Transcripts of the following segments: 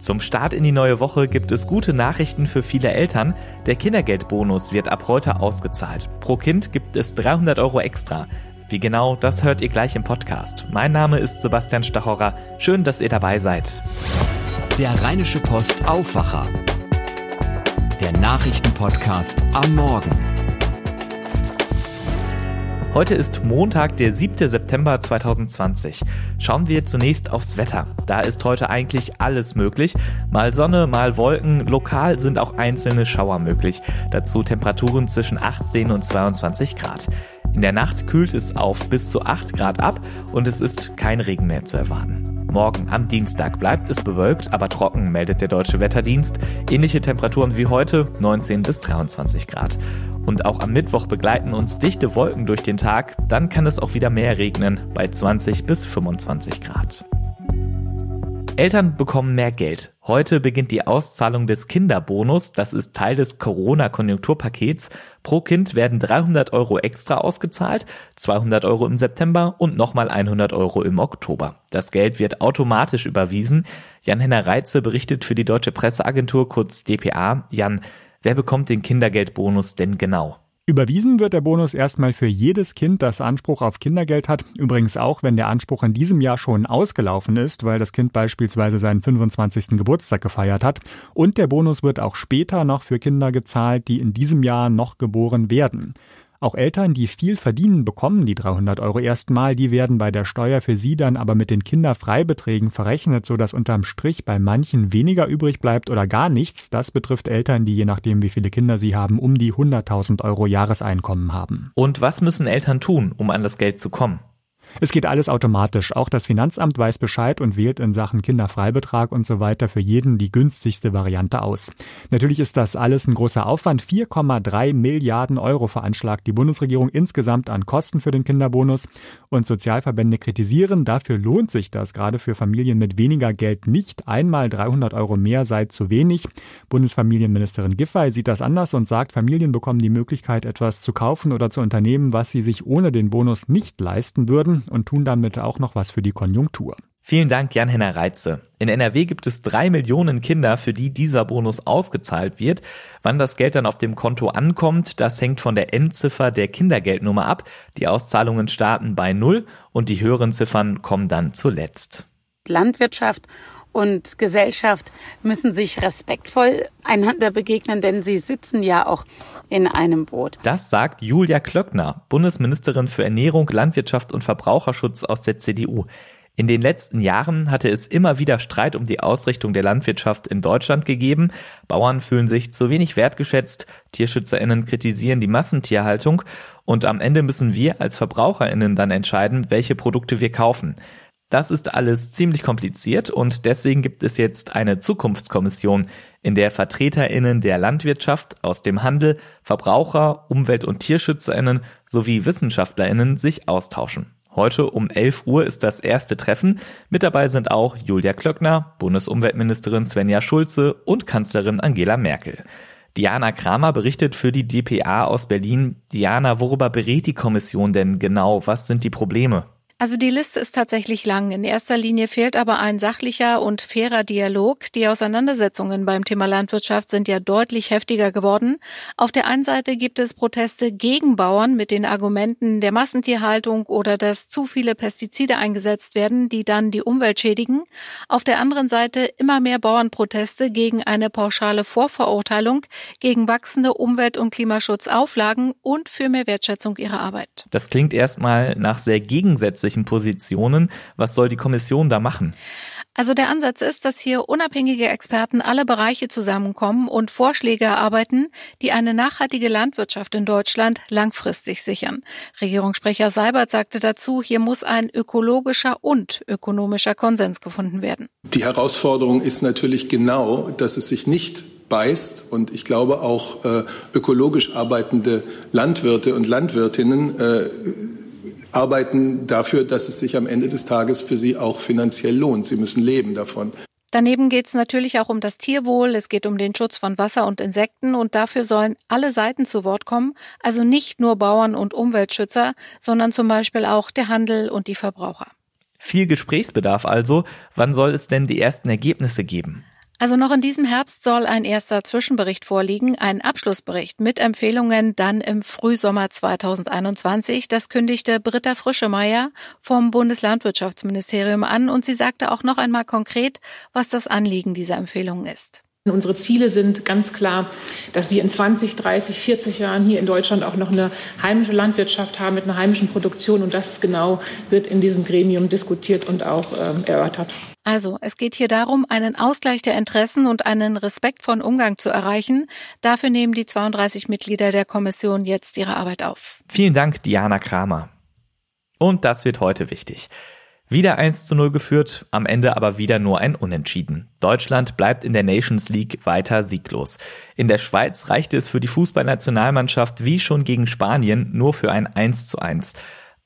Zum Start in die neue Woche gibt es gute Nachrichten für viele Eltern. Der Kindergeldbonus wird ab heute ausgezahlt. Pro Kind gibt es 300 Euro extra. Wie genau, das hört ihr gleich im Podcast. Mein Name ist Sebastian Stachorer. Schön, dass ihr dabei seid. Der Rheinische Post Aufwacher. Der Nachrichtenpodcast am Morgen. Heute ist Montag, der 7. September 2020. Schauen wir zunächst aufs Wetter. Da ist heute eigentlich alles möglich. Mal Sonne, mal Wolken. Lokal sind auch einzelne Schauer möglich. Dazu Temperaturen zwischen 18 und 22 Grad. In der Nacht kühlt es auf bis zu 8 Grad ab und es ist kein Regen mehr zu erwarten. Morgen am Dienstag bleibt es bewölkt, aber trocken, meldet der Deutsche Wetterdienst. Ähnliche Temperaturen wie heute, 19 bis 23 Grad. Und auch am Mittwoch begleiten uns dichte Wolken durch den Tag, dann kann es auch wieder mehr regnen, bei 20 bis 25 Grad. Eltern bekommen mehr Geld. Heute beginnt die Auszahlung des Kinderbonus. Das ist Teil des Corona-Konjunkturpakets. Pro Kind werden 300 Euro extra ausgezahlt, 200 Euro im September und nochmal 100 Euro im Oktober. Das Geld wird automatisch überwiesen. Jan-Henner Reitze berichtet für die Deutsche Presseagentur kurz DPA. Jan, wer bekommt den Kindergeldbonus denn genau? Überwiesen wird der Bonus erstmal für jedes Kind, das Anspruch auf Kindergeld hat. Übrigens auch, wenn der Anspruch in diesem Jahr schon ausgelaufen ist, weil das Kind beispielsweise seinen 25. Geburtstag gefeiert hat. Und der Bonus wird auch später noch für Kinder gezahlt, die in diesem Jahr noch geboren werden. Auch Eltern, die viel verdienen, bekommen die 300 Euro erstmal. Die werden bei der Steuer für sie dann aber mit den Kinderfreibeträgen verrechnet, sodass unterm Strich bei manchen weniger übrig bleibt oder gar nichts. Das betrifft Eltern, die je nachdem, wie viele Kinder sie haben, um die 100.000 Euro Jahreseinkommen haben. Und was müssen Eltern tun, um an das Geld zu kommen? Es geht alles automatisch. Auch das Finanzamt weiß Bescheid und wählt in Sachen Kinderfreibetrag und so weiter für jeden die günstigste Variante aus. Natürlich ist das alles ein großer Aufwand. 4,3 Milliarden Euro veranschlagt die Bundesregierung insgesamt an Kosten für den Kinderbonus. Und Sozialverbände kritisieren, dafür lohnt sich das gerade für Familien mit weniger Geld nicht. Einmal 300 Euro mehr sei zu wenig. Bundesfamilienministerin Giffey sieht das anders und sagt, Familien bekommen die Möglichkeit, etwas zu kaufen oder zu unternehmen, was sie sich ohne den Bonus nicht leisten würden und tun damit auch noch was für die Konjunktur. Vielen Dank, Jan-Henner Reitze. In NRW gibt es drei Millionen Kinder, für die dieser Bonus ausgezahlt wird. Wann das Geld dann auf dem Konto ankommt, das hängt von der Endziffer der Kindergeldnummer ab. Die Auszahlungen starten bei Null und die höheren Ziffern kommen dann zuletzt. Landwirtschaft und Gesellschaft müssen sich respektvoll einander begegnen, denn sie sitzen ja auch in einem Boot. Das sagt Julia Klöckner, Bundesministerin für Ernährung, Landwirtschaft und Verbraucherschutz aus der CDU. In den letzten Jahren hatte es immer wieder Streit um die Ausrichtung der Landwirtschaft in Deutschland gegeben. Bauern fühlen sich zu wenig wertgeschätzt, Tierschützerinnen kritisieren die Massentierhaltung und am Ende müssen wir als Verbraucherinnen dann entscheiden, welche Produkte wir kaufen. Das ist alles ziemlich kompliziert und deswegen gibt es jetzt eine Zukunftskommission, in der Vertreterinnen der Landwirtschaft, aus dem Handel, Verbraucher, Umwelt- und Tierschützerinnen sowie Wissenschaftlerinnen sich austauschen. Heute um 11 Uhr ist das erste Treffen. Mit dabei sind auch Julia Klöckner, Bundesumweltministerin Svenja Schulze und Kanzlerin Angela Merkel. Diana Kramer berichtet für die DPA aus Berlin. Diana, worüber berät die Kommission denn genau? Was sind die Probleme? Also die Liste ist tatsächlich lang. In erster Linie fehlt aber ein sachlicher und fairer Dialog. Die Auseinandersetzungen beim Thema Landwirtschaft sind ja deutlich heftiger geworden. Auf der einen Seite gibt es Proteste gegen Bauern mit den Argumenten der Massentierhaltung oder dass zu viele Pestizide eingesetzt werden, die dann die Umwelt schädigen. Auf der anderen Seite immer mehr Bauernproteste gegen eine pauschale Vorverurteilung, gegen wachsende Umwelt- und Klimaschutzauflagen und für mehr Wertschätzung ihrer Arbeit. Das klingt erstmal nach sehr gegensätzlichen gegensätzlichen Positionen. Was soll die Kommission da machen? Also der Ansatz ist, dass hier unabhängige Experten alle Bereiche zusammenkommen und Vorschläge erarbeiten, die eine nachhaltige Landwirtschaft in Deutschland langfristig sichern. Regierungssprecher Seibert sagte dazu, hier muss ein ökologischer und ökonomischer Konsens gefunden werden. Die Herausforderung ist natürlich genau, dass es sich nicht beißt und ich glaube auch äh, ökologisch arbeitende Landwirte und Landwirtinnen äh, arbeiten dafür, dass es sich am Ende des Tages für sie auch finanziell lohnt. Sie müssen leben davon. Daneben geht es natürlich auch um das Tierwohl, es geht um den Schutz von Wasser und Insekten und dafür sollen alle Seiten zu Wort kommen, also nicht nur Bauern und Umweltschützer, sondern zum Beispiel auch der Handel und die Verbraucher. Viel Gesprächsbedarf also. Wann soll es denn die ersten Ergebnisse geben? Also noch in diesem Herbst soll ein erster Zwischenbericht vorliegen, ein Abschlussbericht mit Empfehlungen dann im Frühsommer 2021. Das kündigte Britta Frischemeier vom Bundeslandwirtschaftsministerium an und sie sagte auch noch einmal konkret, was das Anliegen dieser Empfehlungen ist. Unsere Ziele sind ganz klar, dass wir in 20, 30, 40 Jahren hier in Deutschland auch noch eine heimische Landwirtschaft haben mit einer heimischen Produktion. Und das genau wird in diesem Gremium diskutiert und auch ähm, erörtert. Also, es geht hier darum, einen Ausgleich der Interessen und einen respektvollen Umgang zu erreichen. Dafür nehmen die 32 Mitglieder der Kommission jetzt ihre Arbeit auf. Vielen Dank, Diana Kramer. Und das wird heute wichtig. Wieder 1 zu 0 geführt, am Ende aber wieder nur ein Unentschieden. Deutschland bleibt in der Nations League weiter sieglos. In der Schweiz reichte es für die Fußballnationalmannschaft wie schon gegen Spanien nur für ein 1 zu 1.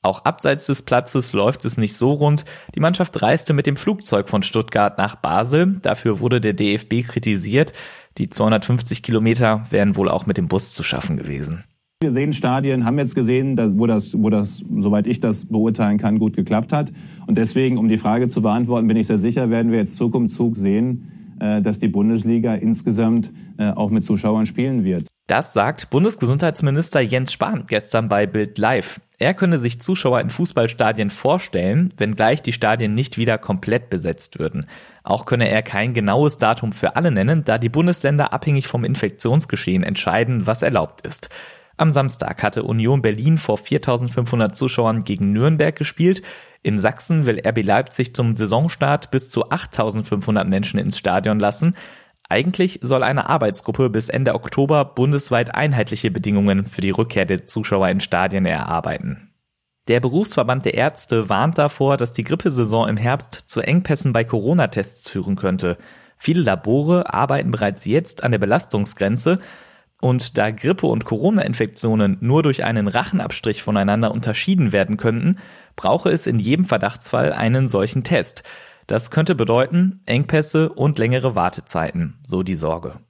Auch abseits des Platzes läuft es nicht so rund. Die Mannschaft reiste mit dem Flugzeug von Stuttgart nach Basel. Dafür wurde der DFB kritisiert. Die 250 Kilometer wären wohl auch mit dem Bus zu schaffen gewesen. Wir sehen Stadien, haben jetzt gesehen, wo das, wo das, soweit ich das beurteilen kann, gut geklappt hat. Und deswegen, um die Frage zu beantworten, bin ich sehr sicher, werden wir jetzt Zug um Zug sehen, äh, dass die Bundesliga insgesamt äh, auch mit Zuschauern spielen wird. Das sagt Bundesgesundheitsminister Jens Spahn gestern bei Bild Live. Er könne sich Zuschauer in Fußballstadien vorstellen, wenngleich die Stadien nicht wieder komplett besetzt würden. Auch könne er kein genaues Datum für alle nennen, da die Bundesländer abhängig vom Infektionsgeschehen entscheiden, was erlaubt ist. Am Samstag hatte Union Berlin vor 4500 Zuschauern gegen Nürnberg gespielt. In Sachsen will RB Leipzig zum Saisonstart bis zu 8500 Menschen ins Stadion lassen. Eigentlich soll eine Arbeitsgruppe bis Ende Oktober bundesweit einheitliche Bedingungen für die Rückkehr der Zuschauer in Stadien erarbeiten. Der Berufsverband der Ärzte warnt davor, dass die Grippesaison im Herbst zu Engpässen bei Corona-Tests führen könnte. Viele Labore arbeiten bereits jetzt an der Belastungsgrenze. Und da Grippe und Corona-Infektionen nur durch einen Rachenabstrich voneinander unterschieden werden könnten, brauche es in jedem Verdachtsfall einen solchen Test. Das könnte bedeuten Engpässe und längere Wartezeiten, so die Sorge.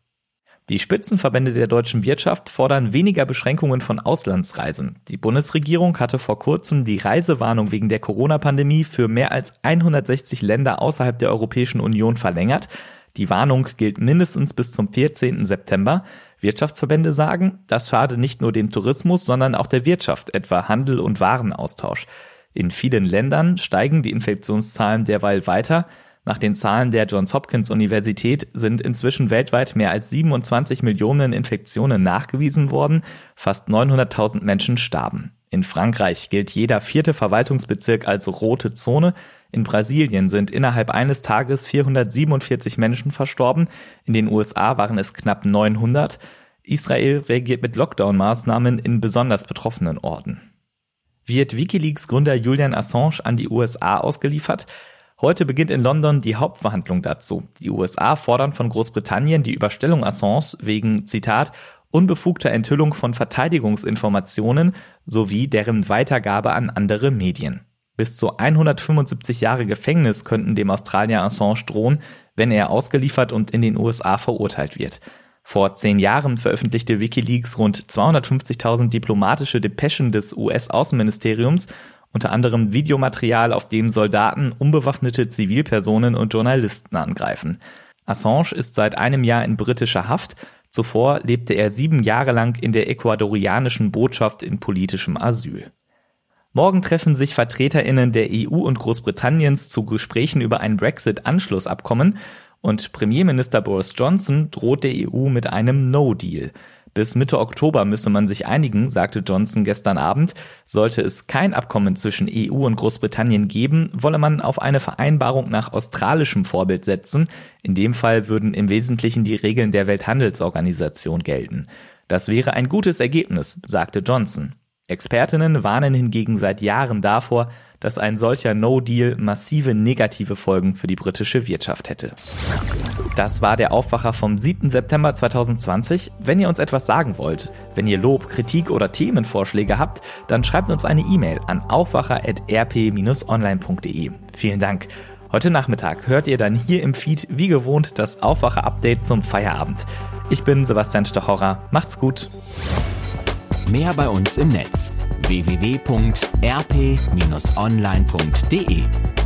Die Spitzenverbände der deutschen Wirtschaft fordern weniger Beschränkungen von Auslandsreisen. Die Bundesregierung hatte vor kurzem die Reisewarnung wegen der Corona-Pandemie für mehr als 160 Länder außerhalb der Europäischen Union verlängert. Die Warnung gilt mindestens bis zum 14. September. Wirtschaftsverbände sagen, das schade nicht nur dem Tourismus, sondern auch der Wirtschaft, etwa Handel und Warenaustausch. In vielen Ländern steigen die Infektionszahlen derweil weiter. Nach den Zahlen der Johns Hopkins Universität sind inzwischen weltweit mehr als 27 Millionen Infektionen nachgewiesen worden, fast 900.000 Menschen starben. In Frankreich gilt jeder vierte Verwaltungsbezirk als rote Zone, in Brasilien sind innerhalb eines Tages 447 Menschen verstorben, in den USA waren es knapp 900. Israel reagiert mit Lockdown-Maßnahmen in besonders betroffenen Orten. Wird Wikileaks-Gründer Julian Assange an die USA ausgeliefert? Heute beginnt in London die Hauptverhandlung dazu. Die USA fordern von Großbritannien die Überstellung Assange wegen, Zitat, unbefugter Enthüllung von Verteidigungsinformationen sowie deren Weitergabe an andere Medien. Bis zu 175 Jahre Gefängnis könnten dem Australier Assange drohen, wenn er ausgeliefert und in den USA verurteilt wird. Vor zehn Jahren veröffentlichte Wikileaks rund 250.000 diplomatische Depeschen des US-Außenministeriums, unter anderem Videomaterial, auf dem Soldaten unbewaffnete Zivilpersonen und Journalisten angreifen. Assange ist seit einem Jahr in britischer Haft. Zuvor lebte er sieben Jahre lang in der ecuadorianischen Botschaft in politischem Asyl. Morgen treffen sich VertreterInnen der EU und Großbritanniens zu Gesprächen über ein Brexit-Anschlussabkommen und Premierminister Boris Johnson droht der EU mit einem No-Deal. Bis Mitte Oktober müsse man sich einigen, sagte Johnson gestern Abend. Sollte es kein Abkommen zwischen EU und Großbritannien geben, wolle man auf eine Vereinbarung nach australischem Vorbild setzen. In dem Fall würden im Wesentlichen die Regeln der Welthandelsorganisation gelten. Das wäre ein gutes Ergebnis, sagte Johnson. Expertinnen warnen hingegen seit Jahren davor, dass ein solcher No-Deal massive negative Folgen für die britische Wirtschaft hätte. Das war der Aufwacher vom 7. September 2020. Wenn ihr uns etwas sagen wollt, wenn ihr Lob, Kritik oder Themenvorschläge habt, dann schreibt uns eine E-Mail an aufwacher.rp-online.de. Vielen Dank. Heute Nachmittag hört ihr dann hier im Feed wie gewohnt das Aufwacher-Update zum Feierabend. Ich bin Sebastian Stochorer. Macht's gut. Mehr bei uns im Netz www.rp-online.de